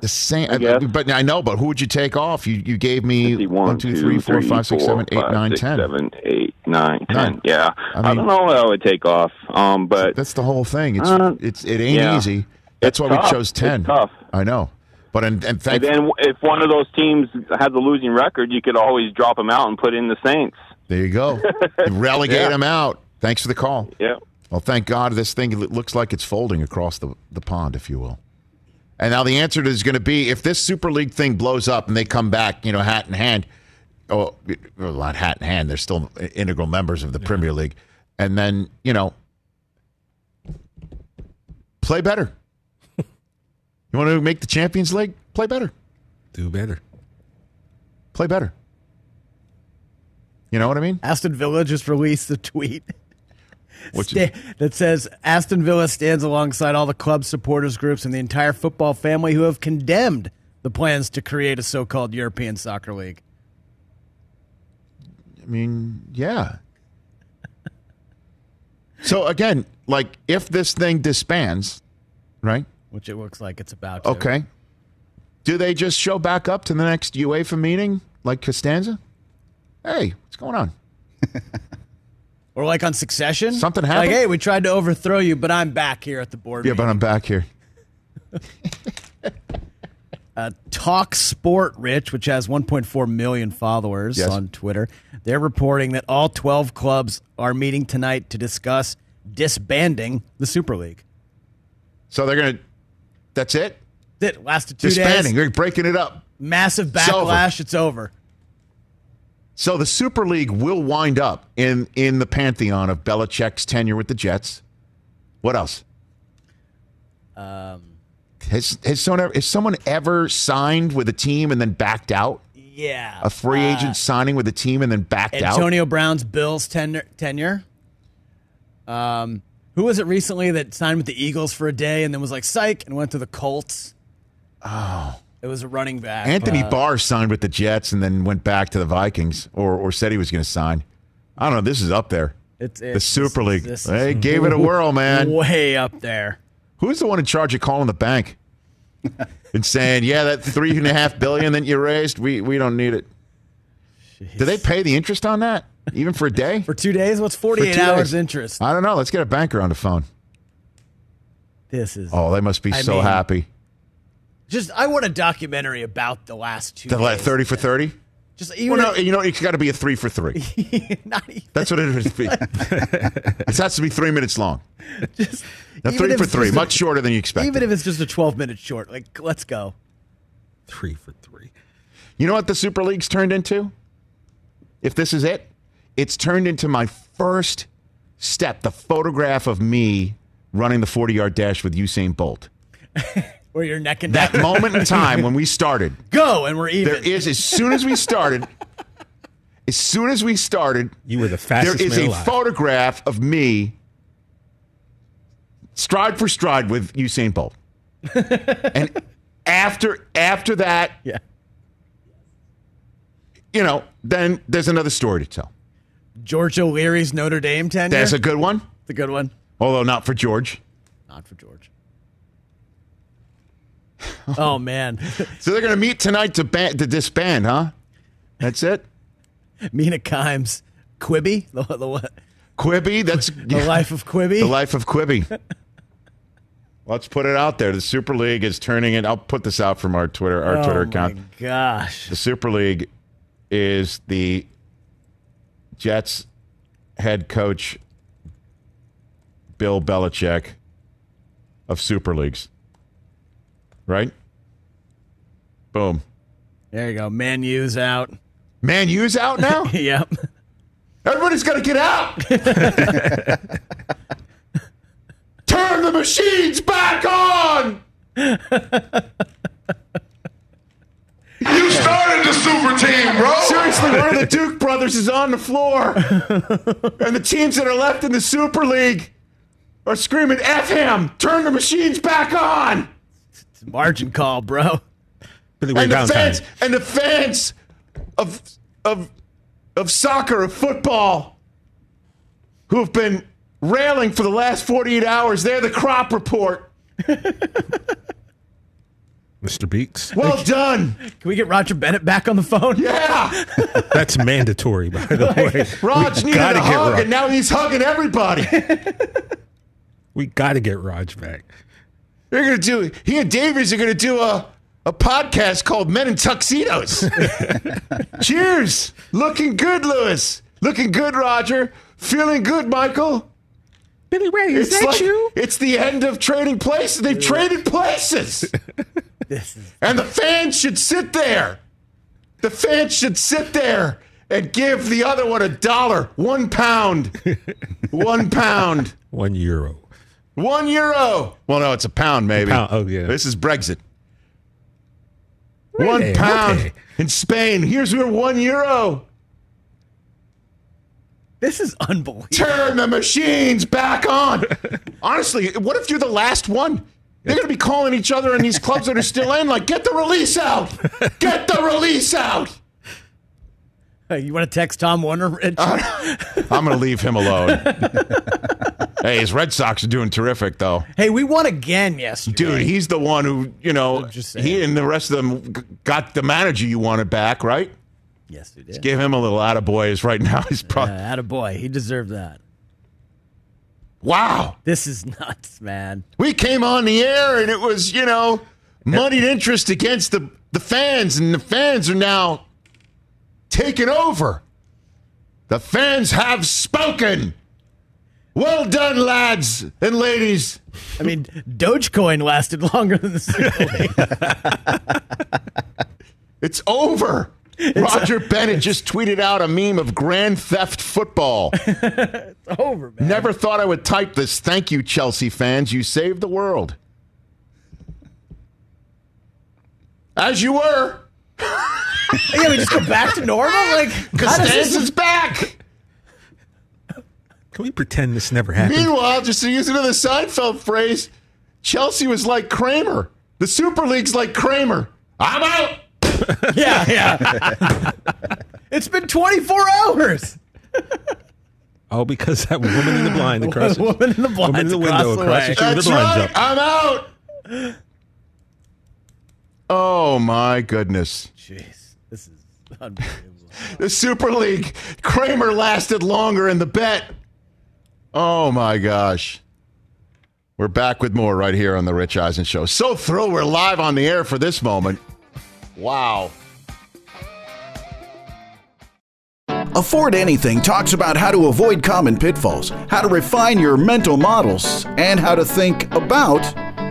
The same. I guess. but I know. But who would you take off? You you gave me one, two, three, four, five, six, seven, eight, nine, ten. seven, eight, nine, ten. Yeah, I I, don't know what I would take off. Um, but That's the whole thing. It's Uh, it's it ain't yeah. easy. That's It's why we chose ten. It's tough. I know. But and, and And then if one of those teams has a losing record, you could always drop them out and put in the Saints. there you go. Relegate Yeah. them out. Thanks for the call. Yeah. Well, thank God this thing looks like it's folding across the, the pond, if you will. And now the answer is going to be if this Super League thing blows up and they come back, you know, hat in hand, oh, well, not hat in hand, they're still integral members of the Premier League. And then, you know, play better. you want to make the Champions League? Play better. Do better. Play better. You know what I mean? Aston Villa just released a tweet Which sta- that says Aston Villa stands alongside all the club supporters groups and the entire football family who have condemned the plans to create a so-called European soccer league. I mean, yeah. so again, like if this thing disbands, right? Which it looks like it's about to. Okay. Do they just show back up to the next UEFA meeting like Costanza? Hey, what's going on? Or like on Succession. Something happened. Like, hey, we tried to overthrow you, but I'm back here at the board. Yeah, meeting. but I'm back here. Uh, Talk Sport Rich, which has 1.4 million followers Yes. on Twitter, they're reporting that all 12 clubs are meeting tonight to discuss disbanding the Super League. So they're gonna. That's it. It lasted two Disbanding. days. They're breaking it up. Massive It's over. backlash. It's over. So the Super League will wind up in in the pantheon of Belichick's tenure with the Jets. What else? Um, Has has someone ever, has someone ever signed with a team and then backed out? yeah. A free uh, agent signing with a team and then backed out? Antonio Brown's Bills tenure. tenure. Um, who was it recently that signed with the Eagles for a day and then was like psych and went to the Colts? Oh. It was a running back. Anthony uh, Barr signed with the Jets and then went back to the Vikings, or or said he was going to sign. I don't know. This is up there. It's, the Super League. this is They gave it a whirl, man. Way up there. Who's the one in charge of calling the bank and saying, "Yeah, that three and a half billion that you raised, we we don't need it." Do they pay the interest on that even for a day? For two days? What's For 48 two hours days? interest? I don't know. Let's get a banker on the phone. This is. Oh, they must be I so mean, happy. Just, I want a documentary about the last two The la- days. thirty for thirty. Just Well, even no, if- you know it's got to be a three for three. not even, That's what it is. it has to be three minutes long. now, three for three, just a- much shorter than you expect. even if it's just a 12 minute short. Like, let's go. Three for three. You know what the Super League's turned into? If this is it, it's turned into my first step, the photograph of me running the 40 yard dash with Usain Bolt. Where you're neck and That neck. moment in time when we started, Go, and we're even. there is, as soon as we started, as soon as we started, You were the fastest There is man a alive. photograph of me stride for stride with Usain Bolt. and after after that, yeah. you know, then there's another story to tell. George O'Leary's Notre Dame tenure. That's a good one, It's a good one. although not for George. Not for George. oh, man. So they're going to meet tonight to ban- to disband, huh? That's it. Mina Kimes. Quibi? The, the, what? Quibi, that's the life of Quibi? the life of Quibi. Let's put it out there. The Super League is turning it. I'll put this out from our Twitter our oh, Twitter my account. gosh. The Super League is the Jets head coach Bill Belichick of Super Leagues. Right? Boom. There you go. Man U's out. Man, U's out now? yep. Everybody's got to get out. Turn the machines back on. You started the super team, bro. Seriously, one of the Duke brothers is on the floor. and the teams that are left in the Super League are screaming, F him! Turn the machines back on! It's a margin call, bro. Billy Ray And the Valentine. fans and the fans of of of soccer, of football, who have been railing for the last 48 hours, they're the crop report. Mr. Beeks. Well done. Can we get Roger Bennett back on the phone? Yeah. That's mandatory, by the way. Raj we needed a hug, Raj. and now he's hugging everybody. We got to get Raj back. They're gonna do. He and Davies are gonna do a a podcast called Men in Tuxedos. Cheers. Looking good, Louis. Looking good, Roger. Feeling good, Michael. Billy Ray, is It's that like you? it's the end of trading places. They've traded places, This is and the fans should sit there. The fans should sit there and give the other one a dollar, one pound, one pound. One euro. One euro. Well, no, it's a pound, maybe. pound, oh, yeah. This is Brexit. Really? One pound Okay. in Spain. Here's your one euro. this is unbelievable. Turn the machines back on. Honestly, what if you're the last one? They're going to be calling each other in these clubs that are still in, like, get the release out. Get the release out. Hey, you want to text Tom Werner? Rich? I'm going to leave him alone. hey, his Red Sox are doing terrific, though. hey, we won again yesterday. Dude, he's the one who, you know, he and the rest of them g- got the manager you wanted back, right? yes, we did. Give him a little attaboy right now. He's probably. Uh, attaboy. He deserved that. wow. This is nuts, man. We came on the air and it was, you know, moneyed interest against the, the fans, and the fans are now taking over. The fans have spoken. Well done, lads and ladies. I mean, Dogecoin lasted longer than the Super. It's over. Roger Bennett just tweeted out a meme of Grand Theft Football. it's over, man. Never thought I would type this. Thank you, Chelsea fans. You saved the world. As you were. yeah, we just go back to normal. Like Costanza's back. Can we pretend this never happened? Meanwhile, just to use another Seinfeld phrase, Chelsea was like Kramer. The Super League's like Kramer. I'm out. yeah, yeah. it's been 24 hours. Oh, because that woman in the blind across woman in the blind woman in the window across the across way. the street That's the blinds right. I'm out. Oh my goodness. Jeez, this is unbelievable. The Super League. Kramer lasted longer in the bet. Oh my gosh. We're back with more right here on the Rich Eisen Show. So thrilled we're live on the air for this moment. Wow. Afford Anything talks about how to avoid common pitfalls, how to refine your mental models, and how to think about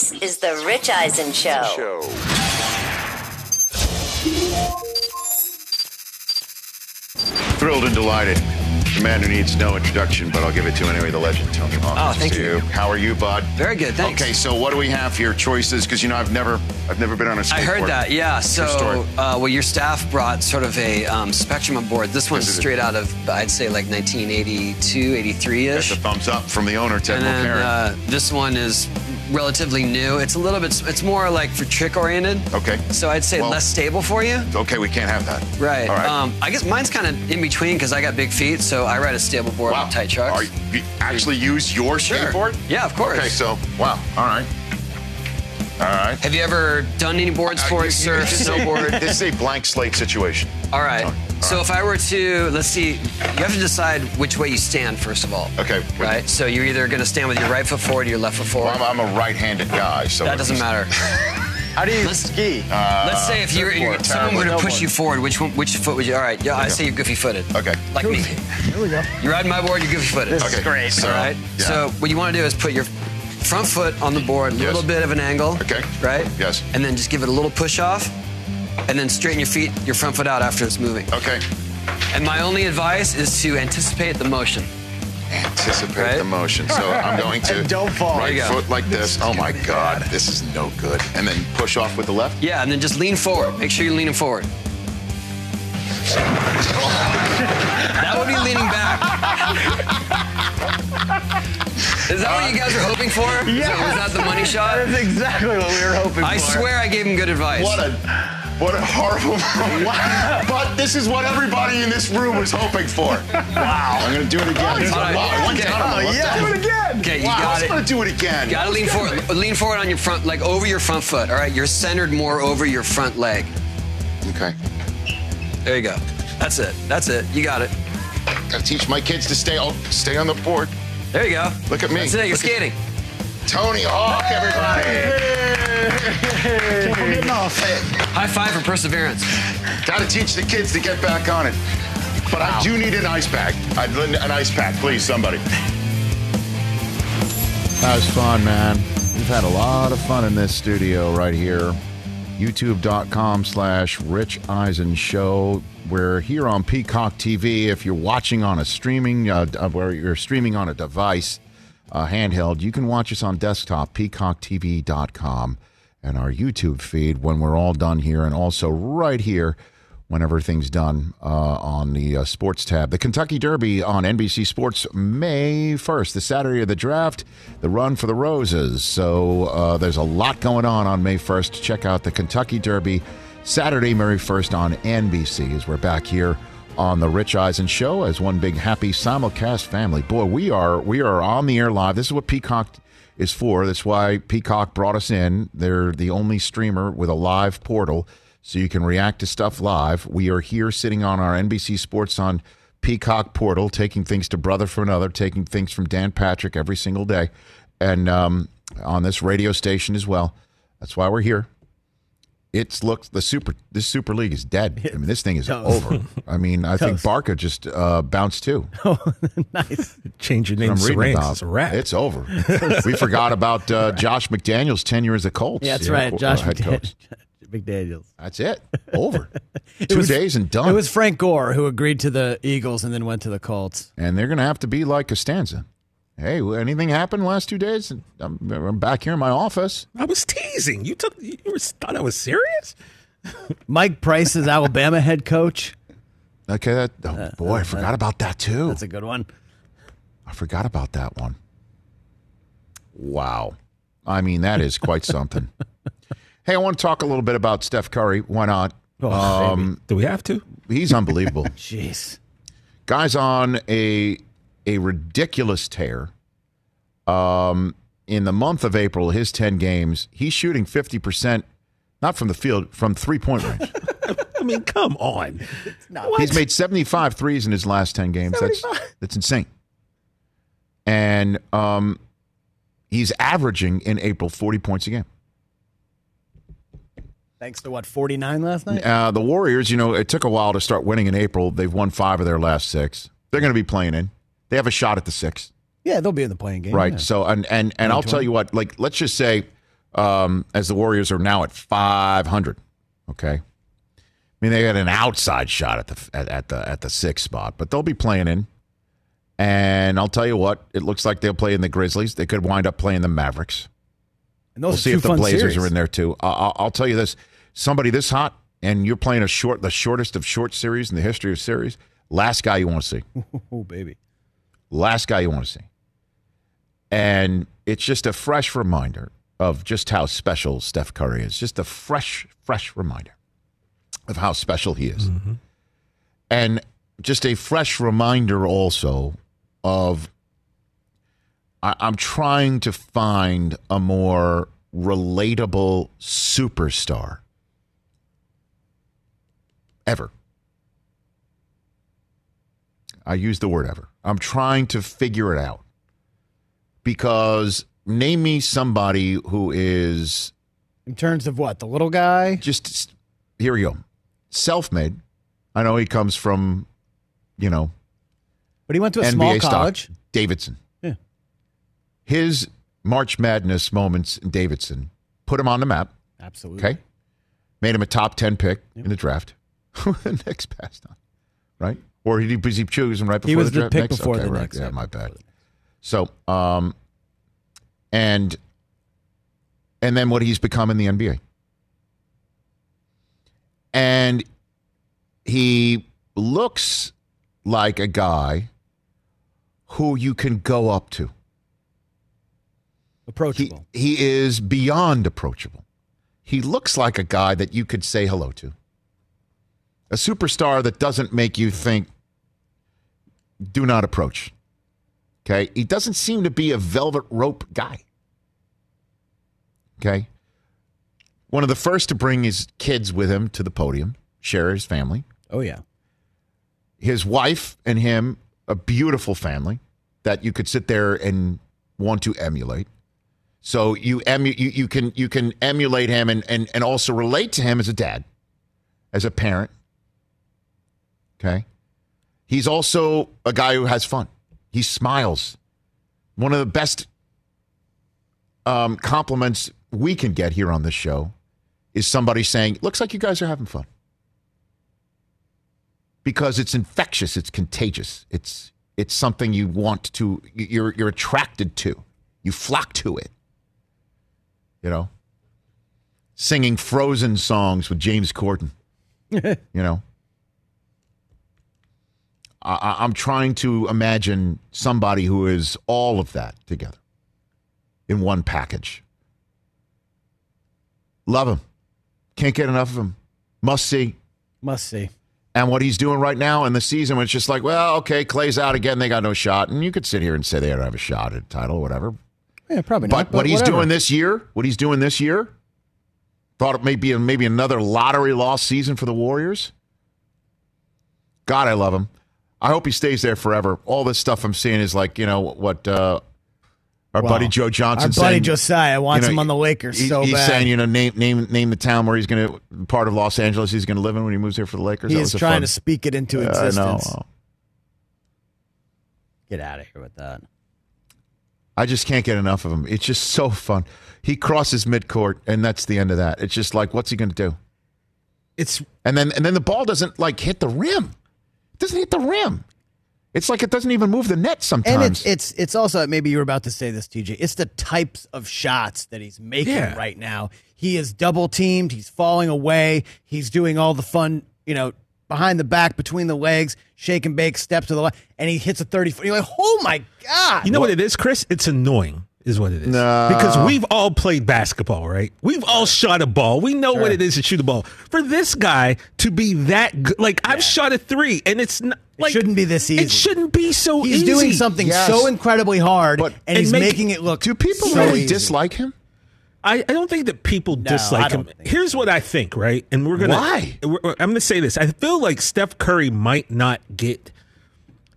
This is the Rich Eisen Show. Thrilled and delighted. The man who needs no introduction, but I'll give it to anyway, the legend, Tony Hawk. Oh, thank see you. How are you, bud? Very good, thanks. Okay, so what do we have here? Choices? Because, you know, I've never I've never been on a skateboard. I heard that, yeah. So, uh, well, your staff brought sort of a um, spectrum of board. This one's This is it. straight out of, I'd say, like 1982, 83 ish. That's a thumbs up from the owner, Ted And then uh, this one is relatively new. It's a little bit, it's more like for trick oriented. okay. So I'd say Well- less stable for you. Okay, we can't have that. Right. All right. Um, I guess mine's kind of in between because I got big feet, so I ride a stable board with tight trucks. Are you actually use your skateboard? Yeah, of course. Okay, so wow. All right. All right. Have you ever done any board sports, surf, is a- snowboard? This is a blank slate situation. All right. So if I were to, let's see, you have to decide which way you stand first of all. Okay. Right. So you're either going to stand with your right foot forward or your left foot forward. Well, I'm, I'm a right-handed guy, so that doesn't matter. How do you ski? Let's say if you're, surfboard, someone were to terrible. push you forward, which one, which foot would you? All right. Yeah, I say you're goofy footed. Okay. Like me. Here we go. You're riding my board. You're goofy footed. This is Okay, great. so, all right. yeah. So what you want to do is put your front foot on the board, a Yes. little bit of an angle. Okay. Right. Yes. And then just give it a little push off, and then straighten your feet, your front foot out after it's moving. Okay. And my only advice is to anticipate the motion. Anticipate Right? the motion. So I'm going to don't fall. right go. foot like this. Oh my God, this is no good. And then push off with the left. Yeah, and then just lean forward. Make sure you're leaning forward. that would be leaning back. Is that what you guys were hoping for? Yeah. Was that the money shot? That's exactly what we were hoping I for. I swear I gave him good advice. What a what a horrible. but this is what everybody in this room was hoping for. Wow. I'm gonna do it again. All right. Wow, one Okay. down on the Oh, left yeah. hand. Do it again. Okay, you wow, got I'm gonna do it again. You gotta lean forward. Lean forward on your front, like over your front foot. All right, you're centered more over your front leg. Okay. There you go. That's it. That's it. You got it. Gotta teach my kids to stay on stay on the board. There you go. Look at me. That's it. You're Look at- skating. Tony Hawk, everybody. High five for perseverance. Gotta teach the kids to get back on it. But I do need an ice pack. I'd lend an ice pack, please, somebody. That was fun, man. We've had a lot of fun in this studio right here. YouTube.com slash Rich Eisen Show. We're here on Peacock TV. If you're watching on a streaming, uh, uh, where you're streaming on a device, uh, handheld, you can watch us on desktop, peacocktv.com, and our YouTube feed when we're all done here, and also right here when everything's done uh, on the uh, sports tab. The Kentucky Derby on NBC Sports May 1st, the Saturday of the draft, the run for the Roses. So uh, there's a lot going on on May 1st. Check out the Kentucky Derby Saturday, May 1st on NBC as we're back here on the Rich Eisen Show as one big happy simulcast family. Boy, we are we are on the air live. This is what Peacock is for. That's why Peacock brought us in. They're the only streamer with a live portal so you can react to stuff live. We are here sitting on our NBC Sports on Peacock portal, taking things to brother for another, taking things from Dan Patrick every single day, and um, on this radio station as well. That's why we're here. It's looked the super this Super League is dead. I mean, this thing is Toast. over. I mean, I think Toast. Barca just uh, bounced too. Oh, nice. Change your name I'm reading about. It's a wrap. It's over. we forgot about uh, Josh McDaniels' tenure as a Colts. Yeah, that's know, right. uh, Josh head coach. McDaniels. That's it. Over. It Two was- days and done. It was Frank Gore who agreed to the Eagles and then went to the Colts. and they're going to have to be like Costanza. Hey, anything happened last two days? I'm, I'm back here in my office. I was teasing. You took. You were, thought I was serious. Mike Price is Alabama head coach. Okay, that oh, boy, I forgot about that too. That's a good one. I forgot about that one. Wow, I mean that is quite something. hey, I want to talk a little bit about Steph Curry. Why not? Um, Do we have to? He's unbelievable. Jeez. Guy's on a a ridiculous tear. Um, in the month of April, his ten games, he's shooting fifty percent, not from the field, from three point range. I mean, come on. He's made 75 threes in his last 10 games. That's that's insane. And um, he's averaging in April 40 points a game. Thanks to what, 49 last night? Uh, the Warriors, you know, it took a while to start winning in April. They've won five of their last six. They're going to be playing in. They have a shot at the six. Yeah, they'll be in the playing game. right? yeah. So and and and I'll tell you what, like let's just say, um, as the Warriors are now at five hundred, okay. I mean, they had an outside shot at the at, at the at the sixth spot, but they'll be playing in. And I'll tell you what, it looks like they'll play in the Grizzlies. They could wind up playing the Mavericks. And those we'll see if the Blazers series. are in there too. I- I'll, I'll tell you this: somebody this hot, and you're playing a short, the shortest of short series in the history of series. Last guy you want to see. Oh, baby. Last guy you want to see. And it's just a fresh reminder of just how special Steph Curry is. Just a fresh, fresh reminder of how special he is. Mm-hmm. And just a fresh reminder also of I, I'm trying to find a more relatable superstar ever. I use the word ever. I'm trying to figure it out because name me somebody who is In terms of what? The little guy? just here we go, self-made. I know he comes from, you know, But he went to a NBA small stock. college. Davidson. Yeah. His March Madness moments in Davidson put him on the map. Absolutely. Okay. Made him a top 10 pick in the draft. Knicks passed on, right? Or he was he choosing right before He was the the draft? pick Knicks? before okay, the right. Knicks, Yeah, yeah. my bad. So, um, and and then what he's become in the NBA. And he looks like a guy who you can go up to. Approachable. He, he is beyond approachable. He looks like a guy that you could say hello to. A superstar that doesn't make you think, do not approach. Okay. He doesn't seem to be a velvet rope guy. Okay. One of the first to bring his kids with him to the podium, share his family. Oh, yeah. His wife and him, a beautiful family that you could sit there and want to emulate. So you emu- you, you can you can emulate him and, and and also relate to him as a dad, as a parent. Okay. He's also a guy who has fun. He smiles. One of the best um, compliments we can get here on this show is somebody saying, "Looks like you guys are having fun." Because it's infectious, it's contagious. It's it's something you want to you're you're attracted to. You flock to it. You know? Singing frozen songs with James Corden. you know? I, I'm trying to imagine somebody who is all of that together in one package. Love him. Can't get enough of him. Must see. Must see. And what he's doing right now in the season, it's just like, well, okay, Clay's out again. They got no shot. And you could sit here and say they don't have a shot at a title or whatever. Yeah, probably But, not. what he's doing this year, what he's doing this year, thought it may be maybe another lottery loss season for the Warriors. God, I love him. I hope he stays there forever. All this stuff I'm seeing is like, you know, what uh, our buddy Joe Johnson our buddy saying, Josiah wants you know, him on the Lakers he- so he's bad. saying, you know, name name name the town where he's going to part of Los Angeles he's going to live in when he moves here for the Lakers. He That is was a trying fun- to speak it into Yeah, I know. existence. Get out of here with that. I just can't get enough of him. It's just so fun. He crosses midcourt, and that's the end of that. It's just like, what's he going to do? It's and then and then the ball doesn't like hit the rim. It doesn't hit the rim. It's like it doesn't even move the net sometimes. And it's it's it's also maybe you were about to say this, TJ. It's the types of shots that he's making Yeah. right now. He is double teamed. He's falling away. He's doing all the fun, you know, behind the back, between the legs, shake and bake, steps to the left, and he hits a thirty foot. You're like, oh my god! You know what it is, Chris? It's annoying, is what it is. No. Because we've all played basketball, right? We've all shot a ball. We know what it is to shoot a ball. For this guy to be that good, like I've shot a three, and it's not, like shouldn't be this easy. It shouldn't be so He's easy. He's doing something so incredibly hard, and, and he's make- making it look. Do people so really easy. dislike him? I, I don't think that people No, dislike him. Here's what I think, right? And we're gonna. Why? we're- I'm gonna say this. I feel like Steph Curry might not get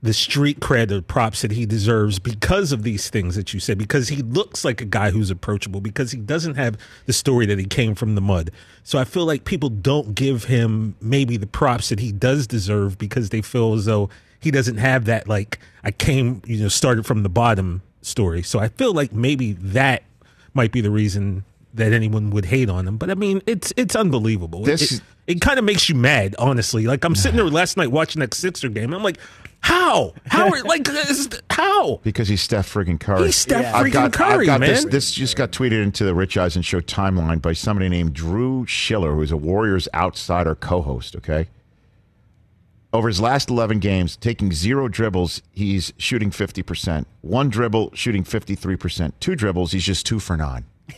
the street cred or props that he deserves because of these things that you said. Because he looks like a guy who's approachable. Because he doesn't have the story that he came from the mud. So I feel like people don't give him maybe the props that he does deserve because they feel as though he doesn't have that like I came, you know, started from the bottom story. So I feel like maybe that might be the reason that anyone would hate on him. But I mean, it's it's unbelievable. This- it it kind of makes you mad, honestly. Like I'm sitting there last night watching that Sixer game. I'm like, how? How? Are, like how? Because he's Steph friggin' Curry. He's Steph I've freaking got, Curry, I've got This, man. this just got tweeted into the Rich Eisen Show timeline by somebody named Drew Shiller, who's a Warriors outsider co-host. Okay. Over his last 11 games, taking zero dribbles, he's shooting 50%. One dribble, shooting 53%. Two dribbles, he's just two for nine.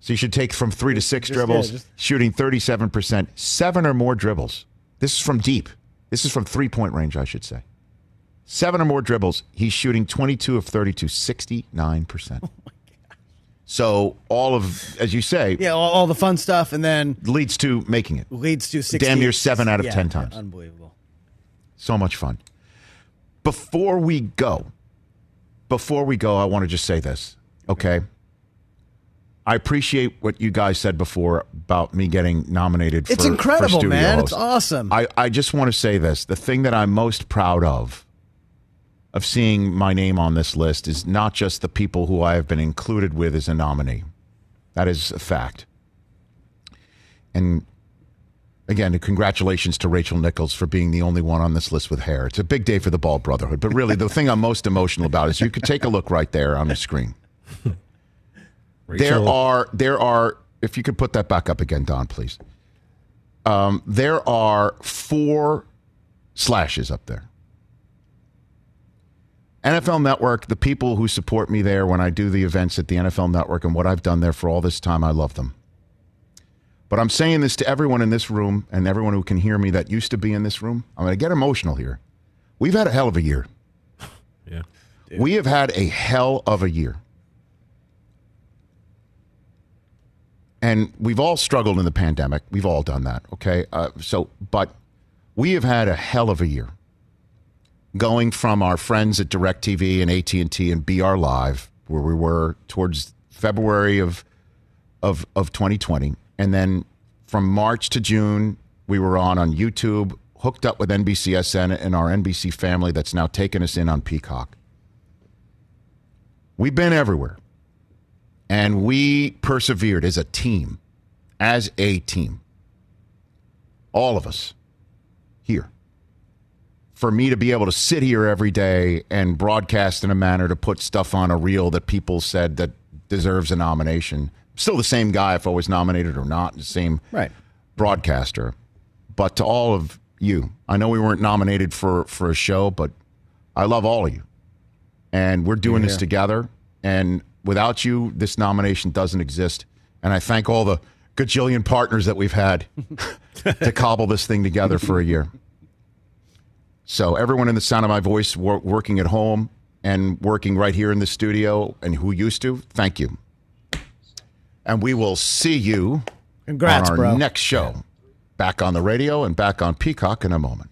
so you should take from three to six Just- dribbles, yeah, just- shooting 37%. Seven or more dribbles. This is from deep. This is from three point range, I should say. Seven or more dribbles. He's shooting 22 of 32, 69%. So all of, as you say, Yeah, all, all the fun stuff, and then leads to making it. leads to 60, Damn near seven out of yeah, 10 times. Unbelievable. So much fun. Before we go, before we go, I want to just say this, okay? I appreciate what you guys said before about me getting nominated for It's for incredible, studio man. It's awesome. I, I just want to say this. The thing that I'm most proud of, of seeing my name on this list, is not just the people who I have been included with as a nominee. That is a fact. And again, congratulations to Rachel Nichols for being the only one on this list with hair. It's a big day for the Ball Brotherhood. But really, the thing I'm most emotional about is you could take a look right there on the screen. There are there are if you could put that back up again, Don, please. Um, there are four slashes up there. NFL Network, the people who support me there when I do the events at the NFL Network and what I've done there for all this time, I love them. But I'm saying this to everyone in this room and everyone who can hear me that used to be in this room. I'm going to get emotional here. We've had a hell of a year. Yeah. We have had a hell of a year. And we've all struggled in the pandemic. We've all done that, okay? Uh, so, but we have had a hell of a year. Going from our friends at DirecTV and AT&T and BR Live, where we were towards February of of of 2020, and then from March to June, we were on on YouTube, hooked up with NBCSN and our NBC family that's now taken us in on Peacock. We've been everywhere. And we persevered as a team, as a team. All of us here. For me to be able to sit here every day and broadcast in a manner to put stuff on a reel that people said that deserves a nomination. Still the same guy if I was nominated or not, the same Right. broadcaster. But to all of you. I know we weren't nominated for for a show, but I love all of you, and we're doing this Yeah. together. And without you, this nomination doesn't exist. And I thank all the gajillion partners that we've had to cobble this thing together for a year. So everyone in the sound of my voice, wor- working at home and working right here in the studio, and who used to, thank you. And we will see you Congrats, on our bro. next show. Back on the radio and back on Peacock in a moment.